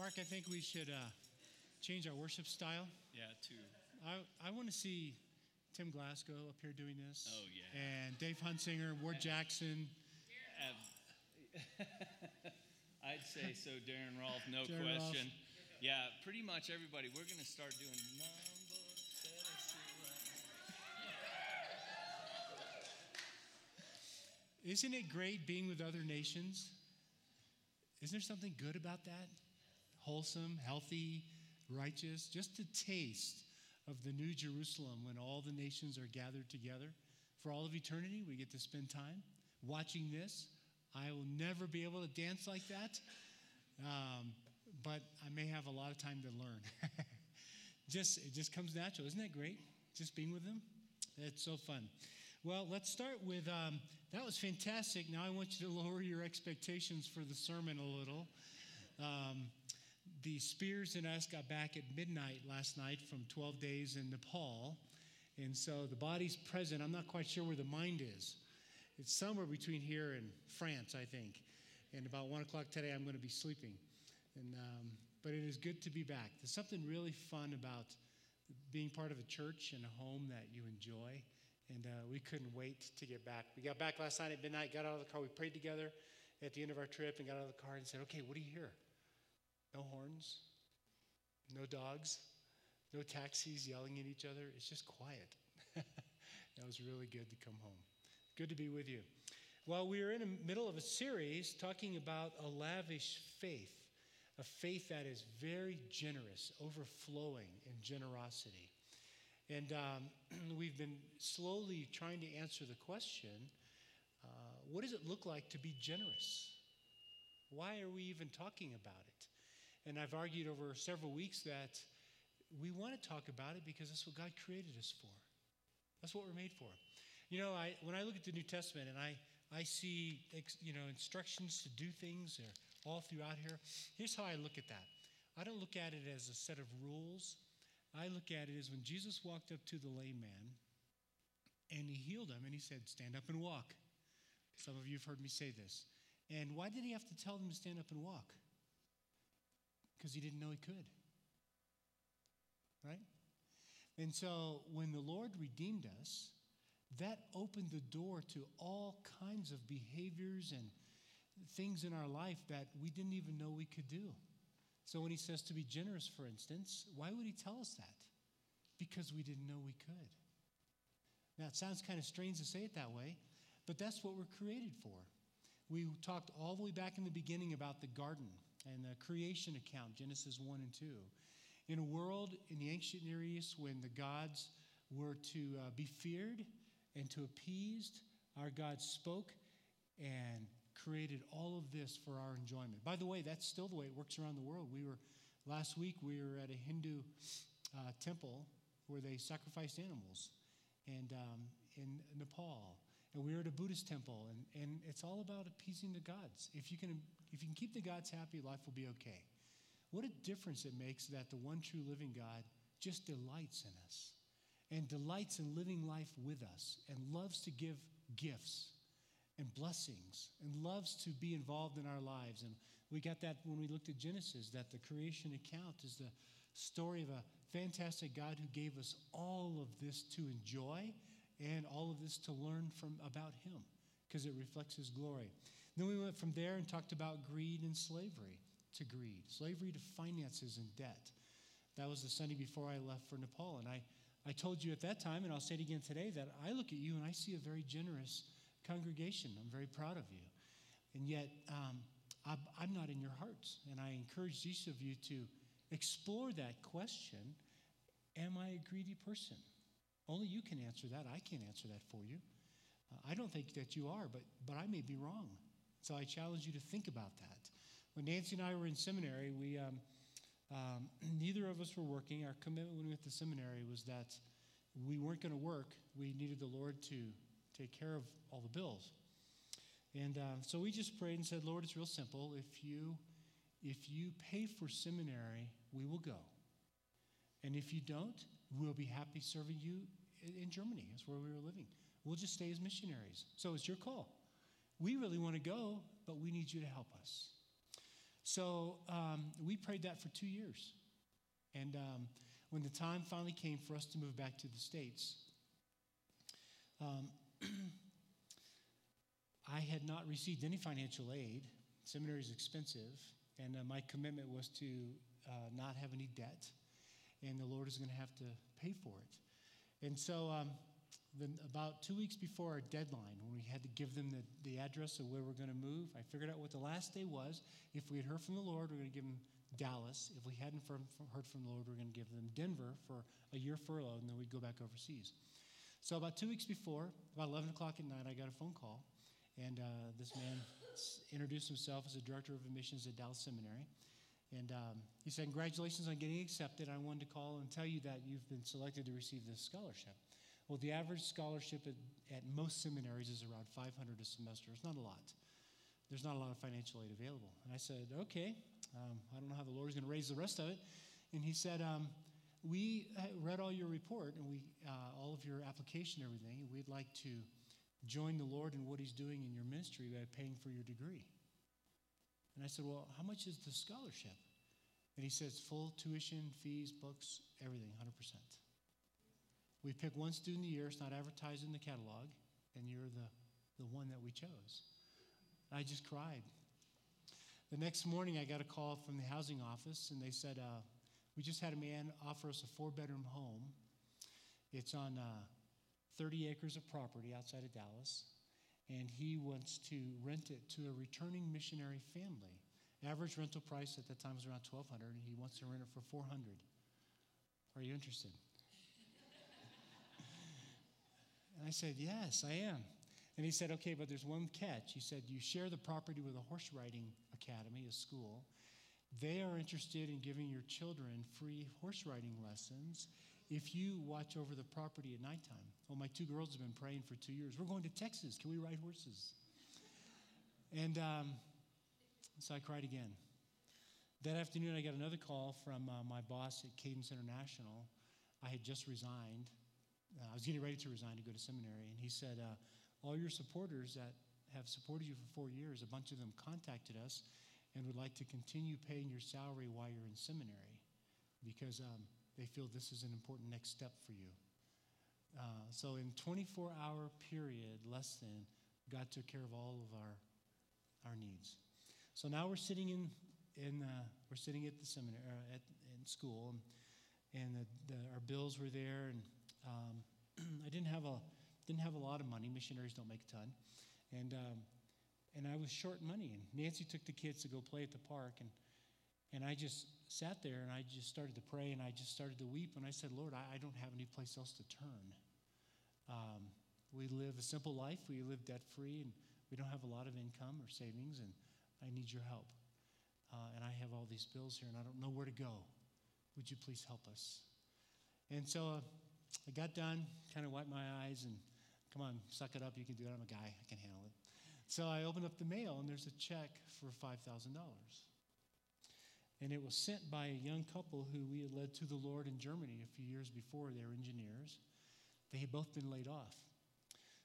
Mark, I think we should uh, change our worship style. Yeah, too. I, I want to see Tim Glasgow up here doing this. Oh, yeah. And Dave Hunsinger, Ward Jackson. Uh, I'd say so, Darren Rolfe, no Darren question. Rolfe. Yeah, pretty much everybody. We're going to start doing number Isn't it great being with other nations? Isn't there something good about that? Wholesome, healthy, righteous, just a taste of the new Jerusalem when all the nations are gathered together. For all of eternity, we get to spend time watching this. I will never be able to dance like that, um, but I may have a lot of time to learn. just it just comes natural, isn't that great? Just being with them, it's so fun. Well, let's start with um, that was fantastic. Now I want you to lower your expectations for the sermon a little. Um, the Spears and us got back at midnight last night from 12 days in Nepal. And so the body's present. I'm not quite sure where the mind is. It's somewhere between here and France, I think. And about 1 o'clock today, I'm going to be sleeping. And, um, but it is good to be back. There's something really fun about being part of a church and a home that you enjoy. And uh, we couldn't wait to get back. We got back last night at midnight, got out of the car. We prayed together at the end of our trip and got out of the car and said, okay, what do you hear? No horns, no dogs, no taxis yelling at each other. It's just quiet. that was really good to come home. Good to be with you. Well, we are in the middle of a series talking about a lavish faith, a faith that is very generous, overflowing in generosity. And um, we've been slowly trying to answer the question uh, what does it look like to be generous? Why are we even talking about it? And I've argued over several weeks that we want to talk about it because that's what God created us for. That's what we're made for. You know, I, when I look at the New Testament and I, I see you know, instructions to do things are all throughout here, here's how I look at that. I don't look at it as a set of rules. I look at it as when Jesus walked up to the lame man and he healed him and he said, Stand up and walk. Some of you have heard me say this. And why did he have to tell them to stand up and walk? Because he didn't know he could. Right? And so when the Lord redeemed us, that opened the door to all kinds of behaviors and things in our life that we didn't even know we could do. So when he says to be generous, for instance, why would he tell us that? Because we didn't know we could. Now, it sounds kind of strange to say it that way, but that's what we're created for. We talked all the way back in the beginning about the garden and the creation account, Genesis 1 and 2. In a world in the ancient Near East when the gods were to uh, be feared and to appeased, our God spoke and created all of this for our enjoyment. By the way, that's still the way it works around the world. We were last week we were at a Hindu uh, temple where they sacrificed animals, and um, in Nepal, and we were at a Buddhist temple, and, and it's all about appeasing the gods. If you can if you can keep the gods happy, life will be okay. What a difference it makes that the one true living God just delights in us and delights in living life with us and loves to give gifts and blessings and loves to be involved in our lives. And we got that when we looked at Genesis, that the creation account is the story of a fantastic God who gave us all of this to enjoy and all of this to learn from about him because it reflects his glory. Then we went from there and talked about greed and slavery to greed, slavery to finances and debt. That was the Sunday before I left for Nepal. And I, I told you at that time, and I'll say it again today, that I look at you and I see a very generous congregation. I'm very proud of you. And yet, um, I'm not in your hearts. And I encourage each of you to explore that question Am I a greedy person? Only you can answer that. I can't answer that for you. Uh, I don't think that you are, but, but I may be wrong. So I challenge you to think about that. When Nancy and I were in seminary, we, um, um, neither of us were working. Our commitment when we went to seminary was that we weren't going to work. We needed the Lord to take care of all the bills. And uh, so we just prayed and said, Lord, it's real simple. If you, if you pay for seminary, we will go. And if you don't, we'll be happy serving you in Germany. That's where we were living. We'll just stay as missionaries. So it's your call. We really want to go, but we need you to help us. So um, we prayed that for two years. And um, when the time finally came for us to move back to the States, um, I had not received any financial aid. Seminary is expensive, and uh, my commitment was to uh, not have any debt, and the Lord is going to have to pay for it. And so, um, then about two weeks before our deadline, when we had to give them the, the address of where we're going to move, I figured out what the last day was. If we had heard from the Lord, we're going to give them Dallas. If we hadn't heard from the Lord, we're going to give them Denver for a year furlough, and then we'd go back overseas. So about two weeks before, about 11 o'clock at night, I got a phone call, and uh, this man introduced himself as the director of admissions at Dallas Seminary. And um, he said, Congratulations on getting accepted. I wanted to call and tell you that you've been selected to receive this scholarship. Well, the average scholarship at, at most seminaries is around 500 a semester. It's not a lot. There's not a lot of financial aid available. And I said, okay, um, I don't know how the Lord's going to raise the rest of it. And he said, um, we read all your report and we, uh, all of your application everything. We'd like to join the Lord in what he's doing in your ministry by paying for your degree. And I said, well, how much is the scholarship? And he says, full tuition, fees, books, everything, 100%. We pick one student a year, it's not advertised in the catalog, and you're the, the one that we chose. I just cried. The next morning, I got a call from the housing office, and they said, uh, We just had a man offer us a four bedroom home. It's on uh, 30 acres of property outside of Dallas, and he wants to rent it to a returning missionary family. Average rental price at that time was around 1200 and he wants to rent it for 400 Are you interested? And I said, Yes, I am. And he said, Okay, but there's one catch. He said, You share the property with a horse riding academy, a school. They are interested in giving your children free horse riding lessons if you watch over the property at nighttime. Oh, my two girls have been praying for two years. We're going to Texas. Can we ride horses? And um, so I cried again. That afternoon, I got another call from uh, my boss at Cadence International. I had just resigned uh, I was getting ready to resign to go to seminary, and he said, uh, All your supporters that have supported you for four years, a bunch of them contacted us and would like to continue paying your salary while you're in seminary because um, they feel this is an important next step for you. Uh, so, in 24 hour period, less than, God took care of all of our, our needs. So now we're sitting in, in uh, we're sitting at the seminary, uh, at, in school, and, and the, the, our bills were there, and um, I didn't have a didn't have a lot of money. Missionaries don't make a ton, and um, and I was short money. And Nancy took the kids to go play at the park, and and I just sat there and I just started to pray and I just started to weep and I said, Lord, I, I don't have any place else to turn. Um, we live a simple life. We live debt free, and we don't have a lot of income or savings, and I need your help. Uh, and I have all these bills here, and I don't know where to go. Would you please help us? And so uh, I got done, kind of wiped my eyes, and come on, suck it up. You can do it. I'm a guy. I can handle it. So I opened up the mail, and there's a check for $5,000. And it was sent by a young couple who we had led to the Lord in Germany a few years before. They were engineers. They had both been laid off.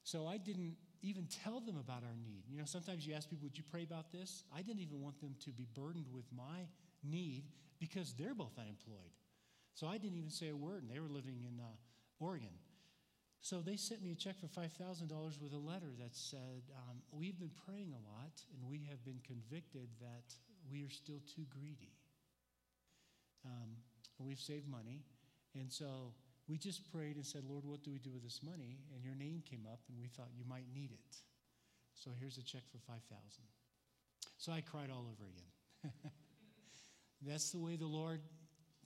So I didn't even tell them about our need. You know, sometimes you ask people, Would you pray about this? I didn't even want them to be burdened with my need because they're both unemployed. So I didn't even say a word, and they were living in uh, Oregon. So they sent me a check for $5,000 with a letter that said, um, We've been praying a lot, and we have been convicted that we are still too greedy. Um, we've saved money. And so we just prayed and said, Lord, what do we do with this money? And your name came up, and we thought you might need it. So here's a check for 5000 So I cried all over again. That's the way the Lord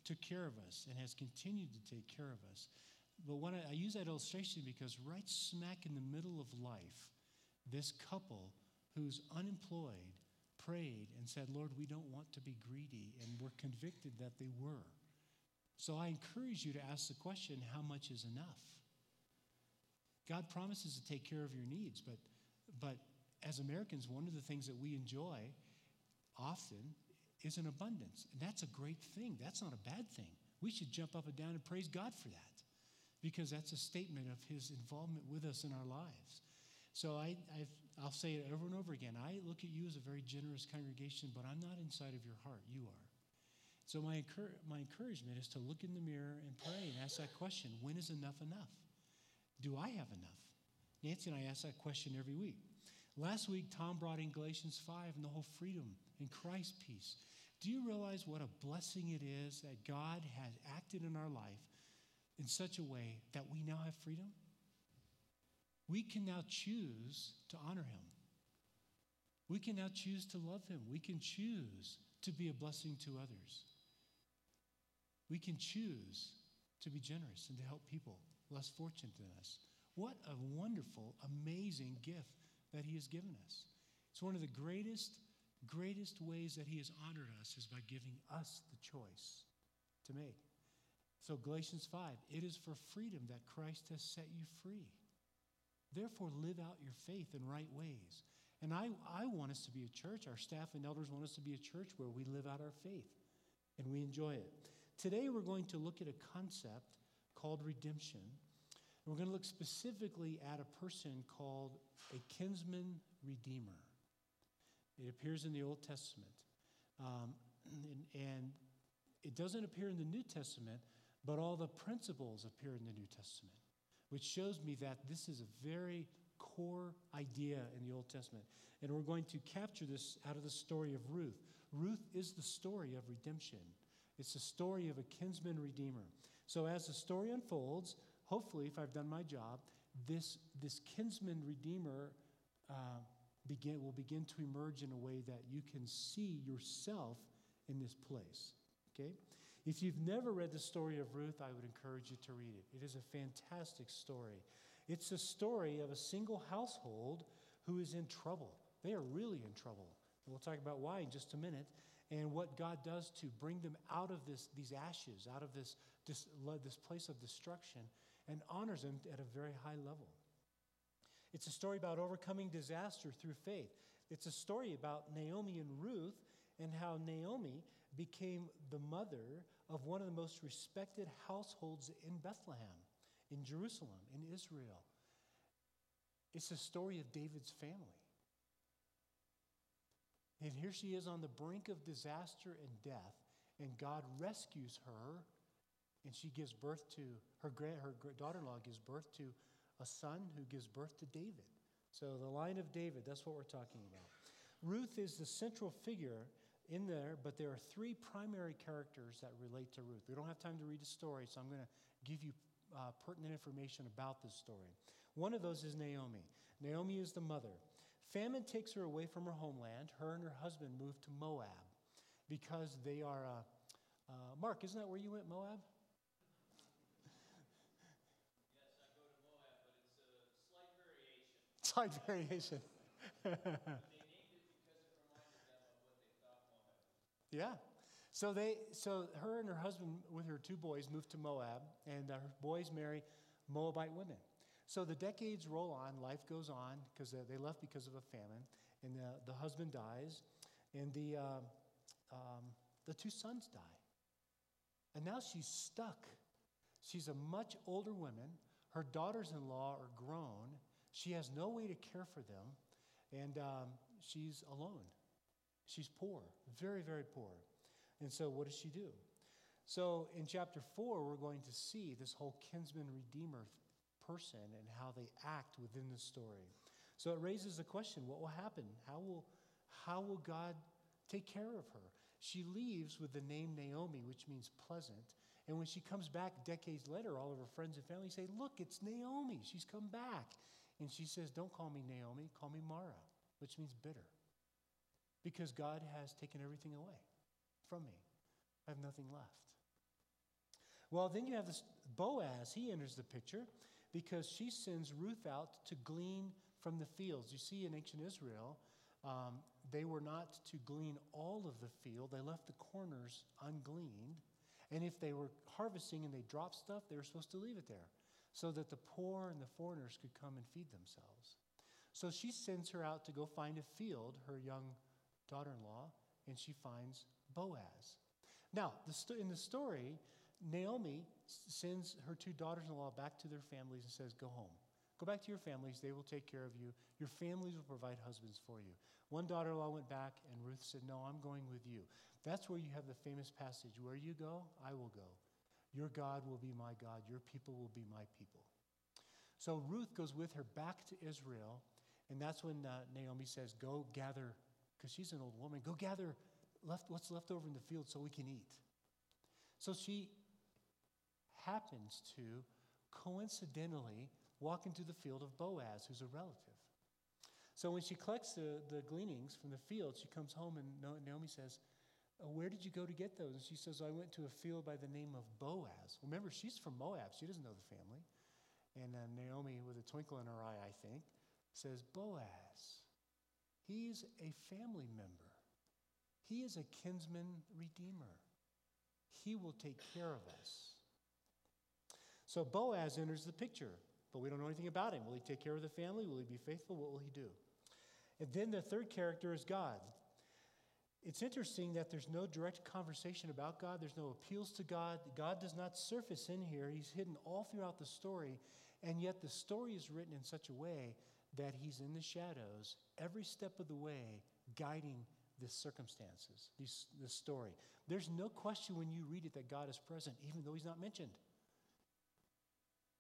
took care of us and has continued to take care of us. But when I, I use that illustration because right smack in the middle of life, this couple who's unemployed prayed and said, Lord, we don't want to be greedy, and we're convicted that they were. So I encourage you to ask the question how much is enough? God promises to take care of your needs, but, but as Americans, one of the things that we enjoy often is an abundance. And that's a great thing. That's not a bad thing. We should jump up and down and praise God for that because that's a statement of his involvement with us in our lives. So I, I've, I'll say it over and over again. I look at you as a very generous congregation, but I'm not inside of your heart. You are. So, my, my encouragement is to look in the mirror and pray and ask that question when is enough enough? Do I have enough? Nancy and I ask that question every week. Last week, Tom brought in Galatians 5 and the whole freedom in Christ piece. Do you realize what a blessing it is that God has acted in our life in such a way that we now have freedom? We can now choose to honor him. We can now choose to love him. We can choose to be a blessing to others. We can choose to be generous and to help people less fortunate than us. What a wonderful, amazing gift that he has given us. It's one of the greatest, greatest ways that he has honored us is by giving us the choice to make. So, Galatians 5, it is for freedom that Christ has set you free. Therefore, live out your faith in right ways. And I, I want us to be a church, our staff and elders want us to be a church where we live out our faith and we enjoy it. Today, we're going to look at a concept called redemption. And we're going to look specifically at a person called a kinsman redeemer. It appears in the Old Testament. Um, and, and it doesn't appear in the New Testament, but all the principles appear in the New Testament which shows me that this is a very core idea in the Old Testament. And we're going to capture this out of the story of Ruth. Ruth is the story of redemption, it's the story of a kinsman redeemer. So as the story unfolds, hopefully, if I've done my job, this, this kinsman redeemer uh, begin, will begin to emerge in a way that you can see yourself in this place. Okay? If you've never read the story of Ruth, I would encourage you to read it. It is a fantastic story. It's a story of a single household who is in trouble. They are really in trouble. And we'll talk about why in just a minute and what God does to bring them out of this, these ashes, out of this, this, this place of destruction, and honors them at a very high level. It's a story about overcoming disaster through faith. It's a story about Naomi and Ruth and how Naomi became the mother of one of the most respected households in Bethlehem, in Jerusalem, in Israel. It's the story of David's family. And here she is on the brink of disaster and death, and God rescues her, and she gives birth to her, her daughter in law, gives birth to a son who gives birth to David. So, the line of David, that's what we're talking about. Ruth is the central figure in there, but there are three primary characters that relate to Ruth. We don't have time to read the story, so I'm going to give you uh, pertinent information about this story. One of those is Naomi. Naomi is the mother. Famine takes her away from her homeland. Her and her husband move to Moab because they are. Uh, uh, Mark, isn't that where you went, Moab? Yes, I go to Moab, but it's a slight variation. Slight variation. Yeah. So they, so her and her husband with her two boys moved to Moab, and her boys marry Moabite women. So the decades roll on, life goes on because they left because of a famine, and the, the husband dies, and the uh, um, the two sons die, and now she's stuck. She's a much older woman. Her daughters-in-law are grown. She has no way to care for them, and um, she's alone. She's poor, very, very poor. And so, what does she do? So, in chapter four, we're going to see this whole kinsman redeemer person and how they act within the story. So, it raises the question what will happen? How will, how will God take care of her? She leaves with the name Naomi, which means pleasant. And when she comes back decades later, all of her friends and family say, Look, it's Naomi. She's come back. And she says, Don't call me Naomi, call me Mara, which means bitter because God has taken everything away from me. I have nothing left. Well, then you have this Boaz. He enters the picture because she sends Ruth out to glean from the fields. You see, in ancient Israel, um, they were not to glean all of the field, they left the corners ungleaned. And if they were harvesting and they dropped stuff, they were supposed to leave it there so that the poor and the foreigners could come and feed themselves. So she sends her out to go find a field, her young daughter in law, and she finds Boaz. Now, in the story, Naomi sends her two daughters in law back to their families and says, Go home. Go back to your families. They will take care of you. Your families will provide husbands for you. One daughter in law went back, and Ruth said, No, I'm going with you. That's where you have the famous passage Where you go, I will go. Your God will be my God. Your people will be my people. So Ruth goes with her back to Israel, and that's when uh, Naomi says, Go gather, because she's an old woman, go gather left, what's left over in the field so we can eat. So she happens to coincidentally walk into the field of Boaz, who's a relative. So when she collects the, the gleanings from the field, she comes home and Naomi says, oh, Where did you go to get those? And she says, I went to a field by the name of Boaz. Remember, she's from Moab. She doesn't know the family. And uh, Naomi, with a twinkle in her eye, I think, says, Boaz, he's a family member. He is a kinsman redeemer. He will take care of us. So Boaz enters the picture, but we don't know anything about him. Will he take care of the family? Will he be faithful? What will he do? And then the third character is God. It's interesting that there's no direct conversation about God, there's no appeals to God. God does not surface in here. He's hidden all throughout the story, and yet the story is written in such a way that he's in the shadows every step of the way, guiding the circumstances, this, this story. There's no question when you read it that God is present, even though he's not mentioned,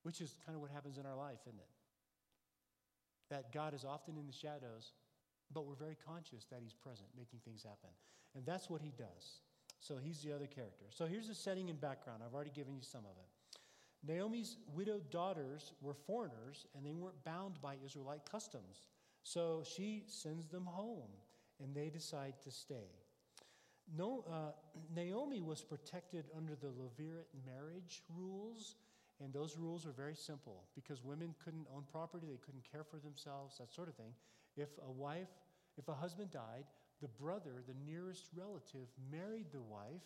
which is kind of what happens in our life, isn't it? That God is often in the shadows, but we're very conscious that he's present, making things happen. And that's what he does. So he's the other character. So here's the setting and background. I've already given you some of it. Naomi's widowed daughters were foreigners and they weren't bound by Israelite customs. So she sends them home and they decide to stay. No, uh, Naomi was protected under the Levirate marriage rules, and those rules were very simple because women couldn't own property, they couldn't care for themselves, that sort of thing. If a wife, if a husband died, the brother, the nearest relative, married the wife,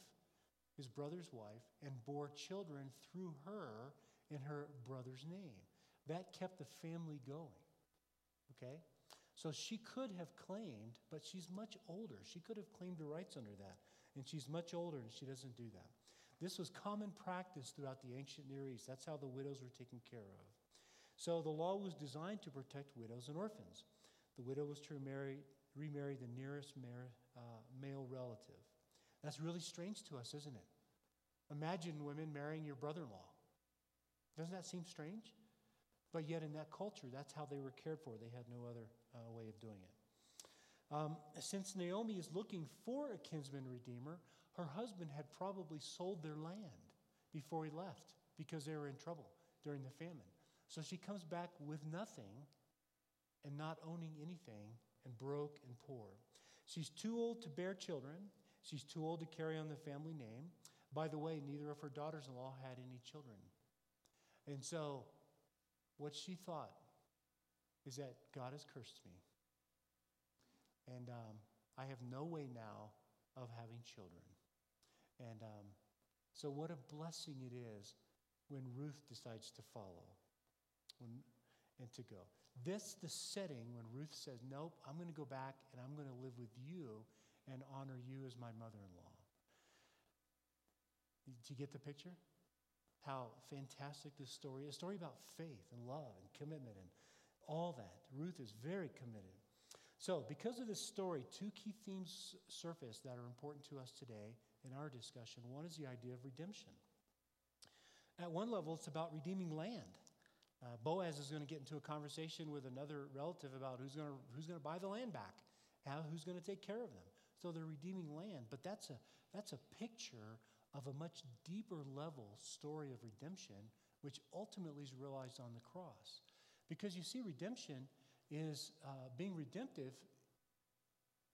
his brother's wife, and bore children through her in her brother's name. That kept the family going. Okay? So she could have claimed, but she's much older. She could have claimed her rights under that. And she's much older and she doesn't do that. This was common practice throughout the ancient Near East. That's how the widows were taken care of. So the law was designed to protect widows and orphans. The widow was to remarry, remarry the nearest uh, male relative. That's really strange to us, isn't it? Imagine women marrying your brother in law. Doesn't that seem strange? But yet, in that culture, that's how they were cared for. They had no other uh, way of doing it. Um, since Naomi is looking for a kinsman redeemer, her husband had probably sold their land before he left because they were in trouble during the famine. So she comes back with nothing and not owning anything and broke and poor. She's too old to bear children. She's too old to carry on the family name. By the way, neither of her daughters in law had any children. And so, what she thought is that God has cursed me. And um, I have no way now of having children. And um, so, what a blessing it is when Ruth decides to follow when, and to go. This the setting when Ruth says, Nope, I'm going to go back and I'm going to live with you and honor you as my mother in law. Did you get the picture? How fantastic this story is. A story about faith and love and commitment and all that. Ruth is very committed. So, because of this story, two key themes surface that are important to us today in our discussion. One is the idea of redemption. At one level, it's about redeeming land. Uh, Boaz is going to get into a conversation with another relative about who's going to, who's going to buy the land back, how, who's going to take care of them. So they're redeeming land, but that's a, that's a picture of a much deeper level story of redemption, which ultimately is realized on the cross. Because you see, redemption is uh, being redemptive,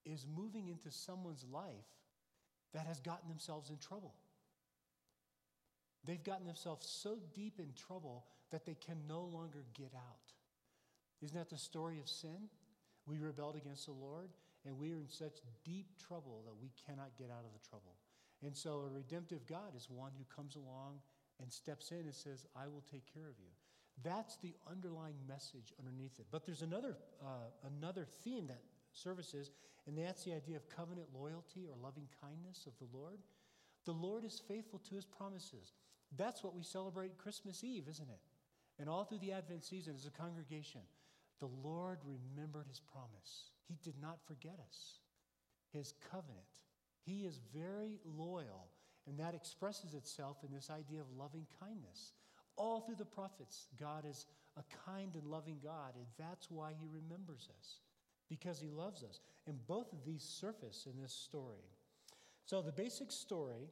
is moving into someone's life that has gotten themselves in trouble. They've gotten themselves so deep in trouble that they can no longer get out. Isn't that the story of sin? We rebelled against the Lord, and we are in such deep trouble that we cannot get out of the trouble. And so, a redemptive God is one who comes along and steps in and says, I will take care of you. That's the underlying message underneath it. But there's another, uh, another theme that services, and that's the idea of covenant loyalty or loving kindness of the Lord. The Lord is faithful to his promises. That's what we celebrate Christmas Eve, isn't it? And all through the Advent season, as a congregation, the Lord remembered his promise. He did not forget us, his covenant. He is very loyal, and that expresses itself in this idea of loving kindness. All through the prophets, God is a kind and loving God, and that's why he remembers us, because he loves us. And both of these surface in this story. So, the basic story,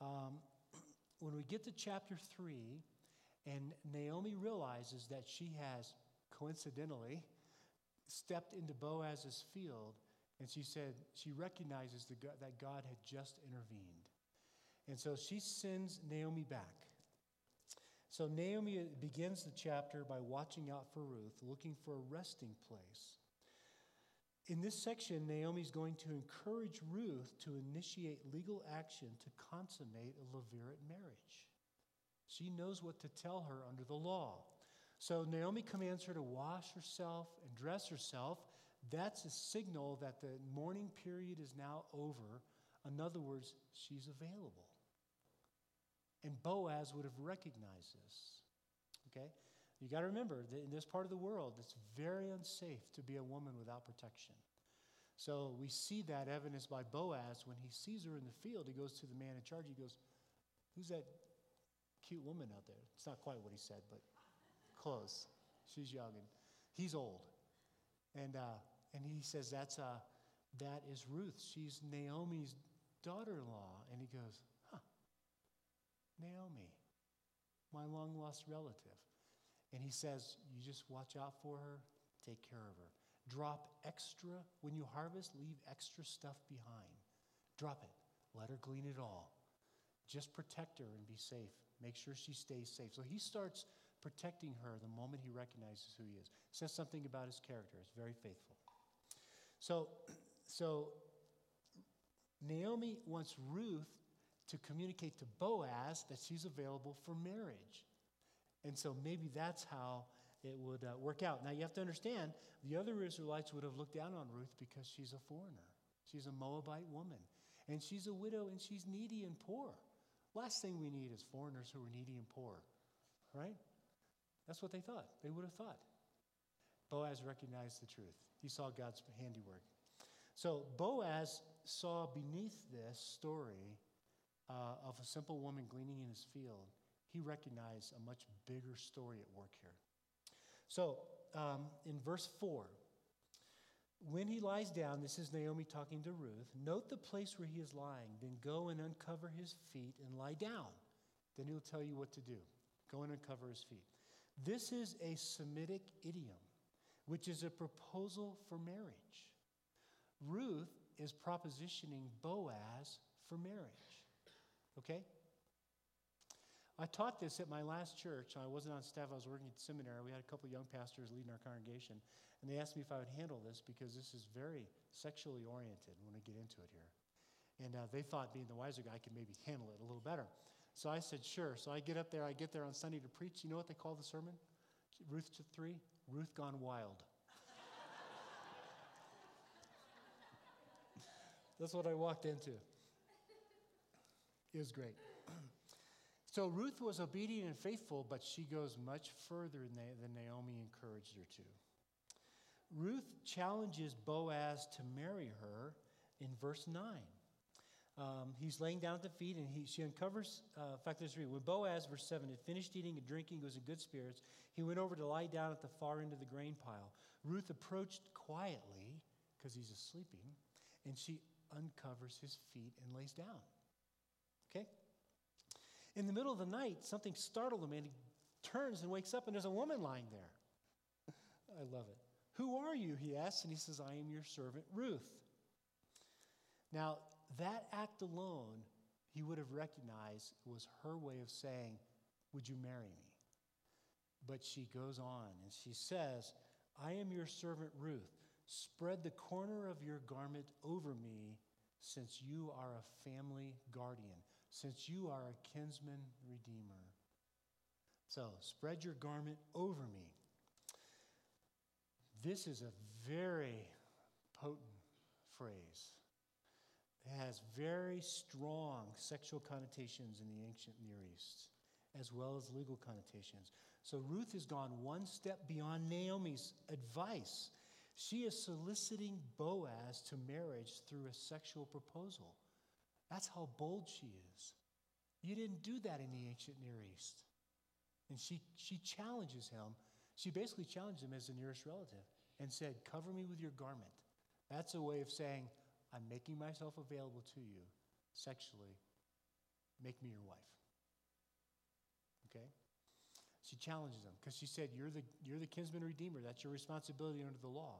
um, when we get to chapter 3, and Naomi realizes that she has coincidentally stepped into Boaz's field, and she said she recognizes God, that God had just intervened. And so she sends Naomi back. So Naomi begins the chapter by watching out for Ruth, looking for a resting place. In this section, Naomi is going to encourage Ruth to initiate legal action to consummate a Levirate marriage. She knows what to tell her under the law. So Naomi commands her to wash herself and dress herself. That's a signal that the mourning period is now over. In other words, she's available. And Boaz would have recognized this. Okay? You got to remember that in this part of the world, it's very unsafe to be a woman without protection. So we see that evidence by Boaz when he sees her in the field. He goes to the man in charge. He goes, Who's that cute woman out there? It's not quite what he said, but close. She's young and he's old. And, uh, and he says, That's, uh, That is Ruth. She's Naomi's daughter in law. And he goes, Huh, Naomi, my long lost relative. And he says, You just watch out for her, take care of her. Drop extra, when you harvest, leave extra stuff behind. Drop it. Let her glean it all. Just protect her and be safe. Make sure she stays safe. So he starts protecting her the moment he recognizes who he is. Says something about his character. It's very faithful. So, so Naomi wants Ruth to communicate to Boaz that she's available for marriage. And so maybe that's how it would uh, work out. Now you have to understand, the other Israelites would have looked down on Ruth because she's a foreigner. She's a Moabite woman. And she's a widow and she's needy and poor. Last thing we need is foreigners who are needy and poor, right? That's what they thought. They would have thought. Boaz recognized the truth. He saw God's handiwork. So Boaz saw beneath this story uh, of a simple woman gleaning in his field, he recognized a much bigger story at work here. So um, in verse 4, when he lies down, this is Naomi talking to Ruth, note the place where he is lying, then go and uncover his feet and lie down. Then he'll tell you what to do. Go and uncover his feet. This is a Semitic idiom, which is a proposal for marriage. Ruth is propositioning Boaz for marriage. Okay? I taught this at my last church. I wasn't on staff, I was working at seminary. We had a couple young pastors leading our congregation, and they asked me if I would handle this because this is very sexually oriented when we get into it here. And uh, they thought, being the wiser guy, I could maybe handle it a little better. So I said, sure. So I get up there, I get there on Sunday to preach. You know what they call the sermon? Ruth 3? Ruth Gone Wild. That's what I walked into. It was great. So Ruth was obedient and faithful, but she goes much further than Naomi encouraged her to. Ruth challenges Boaz to marry her in verse 9. Um, he's laying down at the feet and he, she uncovers, uh, in fact, there's When Boaz, verse 7, had finished eating and drinking, was in good spirits, he went over to lie down at the far end of the grain pile. Ruth approached quietly, because he's sleeping, and she uncovers his feet and lays down. Okay? In the middle of the night, something startled him, and he turns and wakes up, and there's a woman lying there. I love it. Who are you? He asks, and he says, I am your servant, Ruth. Now, that act alone, he would have recognized was her way of saying, Would you marry me? But she goes on and she says, I am your servant Ruth. Spread the corner of your garment over me, since you are a family guardian since you are a kinsman redeemer. So, spread your garment over me. This is a very potent phrase. Has very strong sexual connotations in the ancient Near East, as well as legal connotations. So Ruth has gone one step beyond Naomi's advice. She is soliciting Boaz to marriage through a sexual proposal. That's how bold she is. You didn't do that in the ancient Near East. And she, she challenges him. She basically challenged him as the nearest relative and said, Cover me with your garment. That's a way of saying, I'm making myself available to you sexually. Make me your wife. Okay? She challenges him because she said, you're the, you're the kinsman redeemer. That's your responsibility under the law.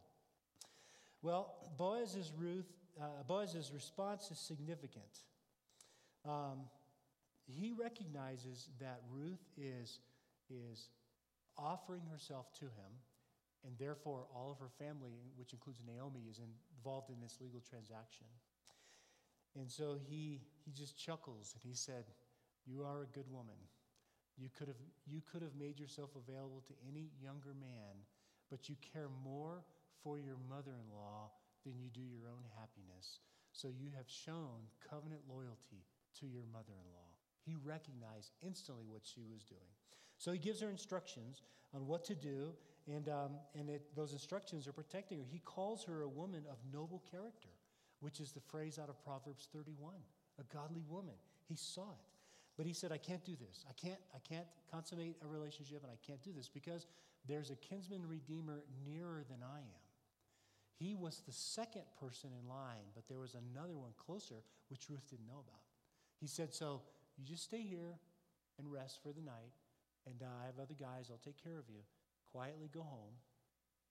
Well, Boaz's, Ruth, uh, Boaz's response is significant. Um, he recognizes that Ruth is, is offering herself to him, and therefore all of her family, which includes Naomi, is involved in this legal transaction. And so he, he just chuckles and he said, You are a good woman. You could, have, you could have made yourself available to any younger man, but you care more for your mother in law than you do your own happiness. So you have shown covenant loyalty to your mother in law. He recognized instantly what she was doing. So he gives her instructions on what to do, and, um, and it, those instructions are protecting her. He calls her a woman of noble character, which is the phrase out of Proverbs 31 a godly woman. He saw it. But he said, I can't do this. I can't, I can't consummate a relationship and I can't do this because there's a kinsman redeemer nearer than I am. He was the second person in line, but there was another one closer, which Ruth didn't know about. He said, So you just stay here and rest for the night, and I have other guys, I'll take care of you. Quietly go home,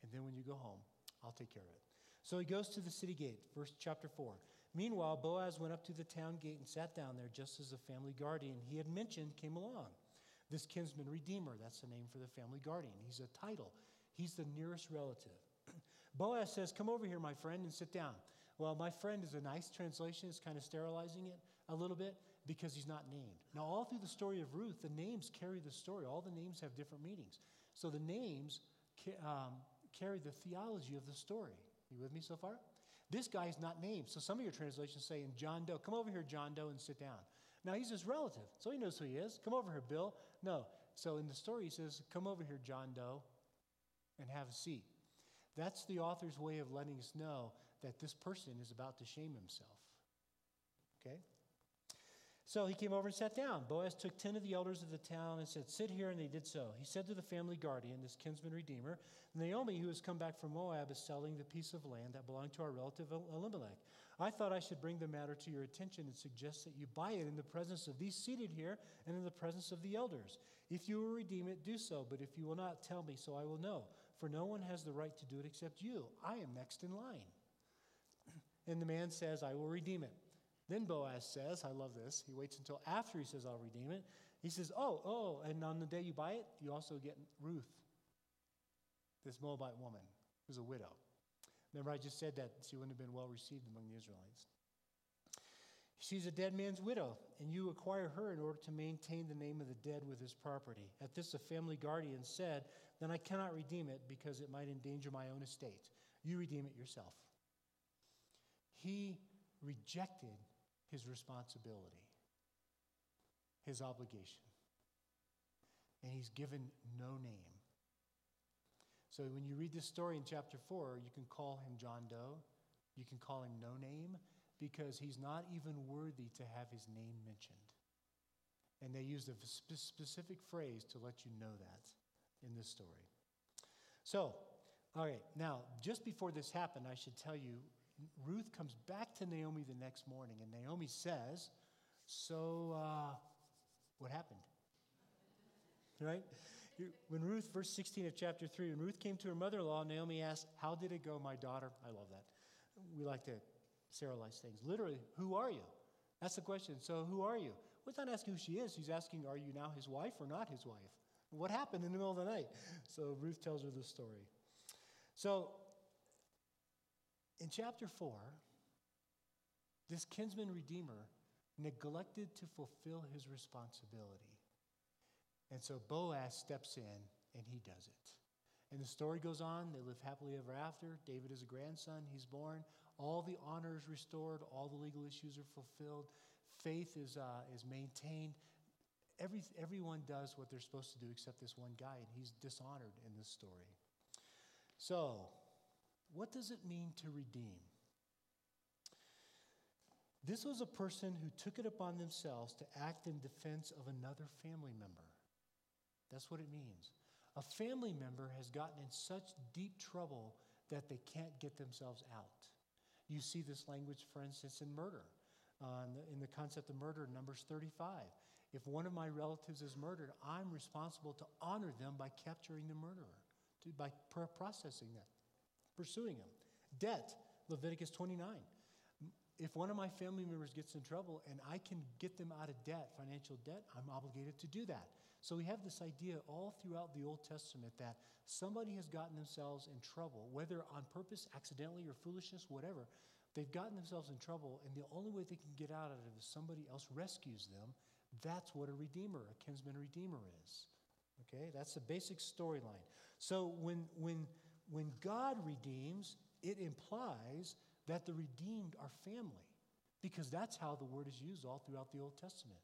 and then when you go home, I'll take care of it. So he goes to the city gate, verse chapter 4. Meanwhile, Boaz went up to the town gate and sat down there just as the family guardian he had mentioned came along. This kinsman redeemer, that's the name for the family guardian. He's a title, he's the nearest relative. Boaz says, Come over here, my friend, and sit down. Well, my friend is a nice translation, it's kind of sterilizing it a little bit because he's not named. Now, all through the story of Ruth, the names carry the story. All the names have different meanings. So the names um, carry the theology of the story. You with me so far? This guy is not named. So some of your translations say in John Doe, come over here, John Doe, and sit down. Now he's his relative, so he knows who he is. Come over here, Bill. No. So in the story, he says, come over here, John Doe, and have a seat. That's the author's way of letting us know that this person is about to shame himself. Okay? So he came over and sat down. Boaz took 10 of the elders of the town and said, Sit here, and they did so. He said to the family guardian, this kinsman redeemer, Naomi, who has come back from Moab, is selling the piece of land that belonged to our relative Elimelech. I thought I should bring the matter to your attention and suggest that you buy it in the presence of these seated here and in the presence of the elders. If you will redeem it, do so, but if you will not, tell me, so I will know. For no one has the right to do it except you. I am next in line. And the man says, I will redeem it. Then Boaz says, I love this. He waits until after he says, I'll redeem it. He says, Oh, oh, and on the day you buy it, you also get Ruth, this Moabite woman who's a widow. Remember, I just said that she wouldn't have been well received among the Israelites. She's a dead man's widow, and you acquire her in order to maintain the name of the dead with his property. At this, a family guardian said, Then I cannot redeem it because it might endanger my own estate. You redeem it yourself. He rejected his responsibility, his obligation. And he's given no name. So when you read this story in chapter 4, you can call him John Doe. You can call him no name because he's not even worthy to have his name mentioned. And they used a specific phrase to let you know that in this story. So, all right, now, just before this happened, I should tell you Ruth comes back to Naomi the next morning, and Naomi says, So, uh, what happened? Right? When Ruth, verse 16 of chapter 3, when Ruth came to her mother in law, Naomi asked, How did it go, my daughter? I love that. We like to serialize things. Literally, who are you? That's the question. So, who are you? Well, he's not asking who she is. He's asking, Are you now his wife or not his wife? What happened in the middle of the night? So, Ruth tells her the story. So, in chapter 4, this kinsman redeemer neglected to fulfill his responsibility. And so Boaz steps in and he does it. And the story goes on. They live happily ever after. David is a grandson. He's born. All the honor is restored. All the legal issues are fulfilled. Faith is, uh, is maintained. every, everyone does what they're supposed to do except this one guy, and he's dishonored in this story. So, what does it mean to redeem? This was a person who took it upon themselves to act in defense of another family member. That's what it means. A family member has gotten in such deep trouble that they can't get themselves out. You see this language, for instance, in murder, uh, in, the, in the concept of murder, Numbers 35. If one of my relatives is murdered, I'm responsible to honor them by capturing the murderer, to, by processing that, pursuing him. Debt, Leviticus 29 if one of my family members gets in trouble and I can get them out of debt, financial debt, I'm obligated to do that. So we have this idea all throughout the Old Testament that somebody has gotten themselves in trouble, whether on purpose, accidentally, or foolishness, whatever. They've gotten themselves in trouble, and the only way they can get out of it is somebody else rescues them. That's what a redeemer, a kinsman redeemer is. Okay, that's the basic storyline. So when when when God redeems, it implies that the redeemed are family, because that's how the word is used all throughout the Old Testament.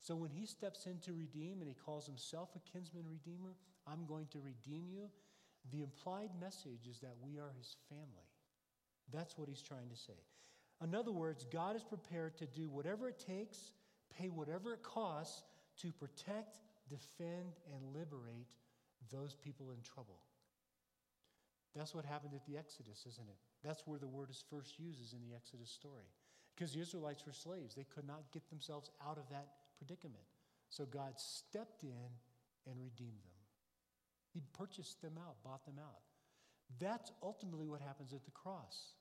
So when he steps in to redeem and he calls himself a kinsman redeemer, I'm going to redeem you, the implied message is that we are his family. That's what he's trying to say. In other words, God is prepared to do whatever it takes, pay whatever it costs to protect, defend, and liberate those people in trouble. That's what happened at the Exodus, isn't it? That's where the word is first used in the Exodus story. Because the Israelites were slaves. They could not get themselves out of that predicament. So God stepped in and redeemed them. He purchased them out, bought them out. That's ultimately what happens at the cross.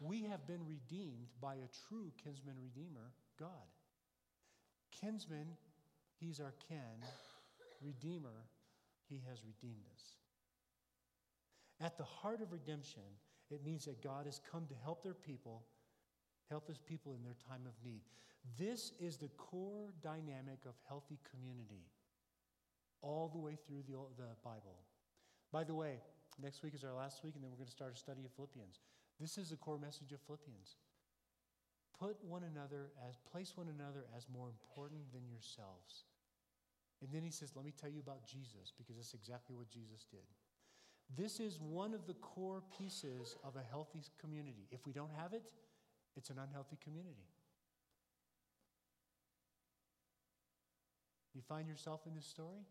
We have been redeemed by a true kinsman redeemer, God. Kinsman, he's our kin. Redeemer, he has redeemed us. At the heart of redemption it means that God has come to help their people, help his people in their time of need. This is the core dynamic of healthy community all the way through the, the Bible. By the way, next week is our last week, and then we're going to start a study of Philippians. This is the core message of Philippians. Put one another as, place one another as more important than yourselves. And then he says, Let me tell you about Jesus, because that's exactly what Jesus did. This is one of the core pieces of a healthy community. If we don't have it, it's an unhealthy community. You find yourself in this story?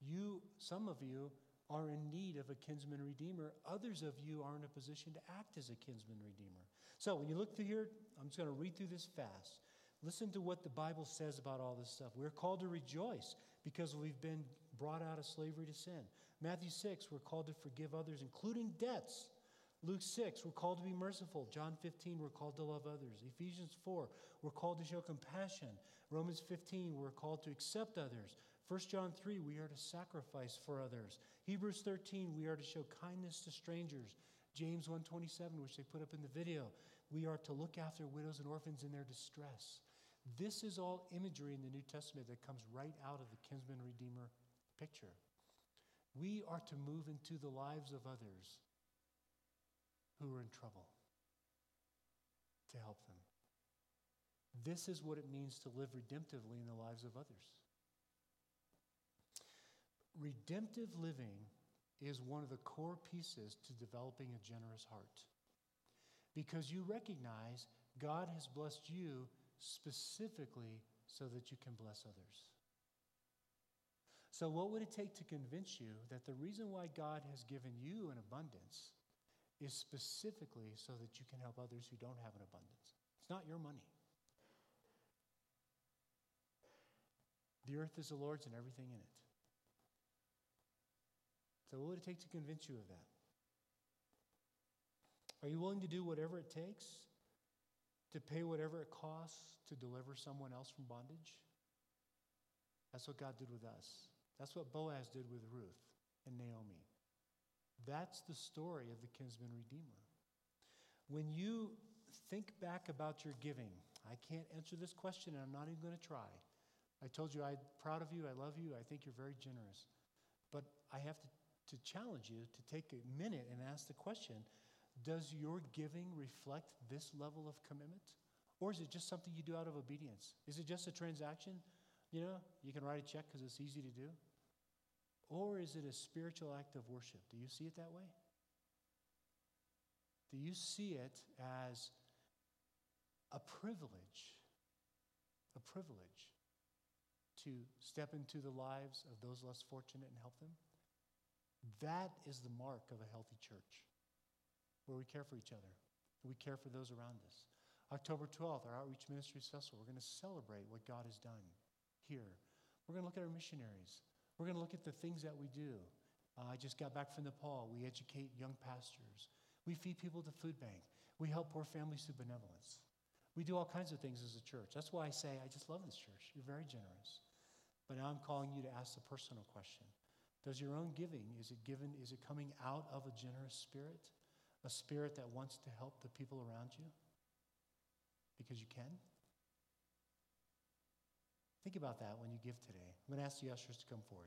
You, some of you, are in need of a kinsman redeemer. Others of you are in a position to act as a kinsman redeemer. So when you look through here, I'm just going to read through this fast. Listen to what the Bible says about all this stuff. We're called to rejoice because we've been brought out of slavery to sin. Matthew 6, we're called to forgive others, including debts. Luke 6, we're called to be merciful. John 15, we're called to love others. Ephesians 4, we're called to show compassion. Romans 15, we're called to accept others. 1 John 3, we are to sacrifice for others. Hebrews 13, we are to show kindness to strangers. James 1:27, which they put up in the video, we are to look after widows and orphans in their distress. This is all imagery in the New Testament that comes right out of the kinsman redeemer picture. We are to move into the lives of others who are in trouble to help them. This is what it means to live redemptively in the lives of others. Redemptive living is one of the core pieces to developing a generous heart because you recognize God has blessed you specifically so that you can bless others. So, what would it take to convince you that the reason why God has given you an abundance is specifically so that you can help others who don't have an abundance? It's not your money. The earth is the Lord's and everything in it. So, what would it take to convince you of that? Are you willing to do whatever it takes to pay whatever it costs to deliver someone else from bondage? That's what God did with us. That's what Boaz did with Ruth and Naomi. That's the story of the kinsman redeemer. When you think back about your giving, I can't answer this question and I'm not even going to try. I told you I'm proud of you, I love you, I think you're very generous. But I have to, to challenge you to take a minute and ask the question Does your giving reflect this level of commitment? Or is it just something you do out of obedience? Is it just a transaction? You know, you can write a check because it's easy to do. Or is it a spiritual act of worship? Do you see it that way? Do you see it as a privilege? A privilege to step into the lives of those less fortunate and help them? That is the mark of a healthy church, where we care for each other, we care for those around us. October 12th, our Outreach Ministries Festival, we're going to celebrate what God has done here. We're going to look at our missionaries. We're going to look at the things that we do. Uh, I just got back from Nepal. We educate young pastors. We feed people the food bank. We help poor families through benevolence. We do all kinds of things as a church. That's why I say, I just love this church. You're very generous. But now I'm calling you to ask the personal question. Does your own giving, is it given, is it coming out of a generous spirit? A spirit that wants to help the people around you? because you can? Think about that when you give today. I'm going to ask the ushers to come forward.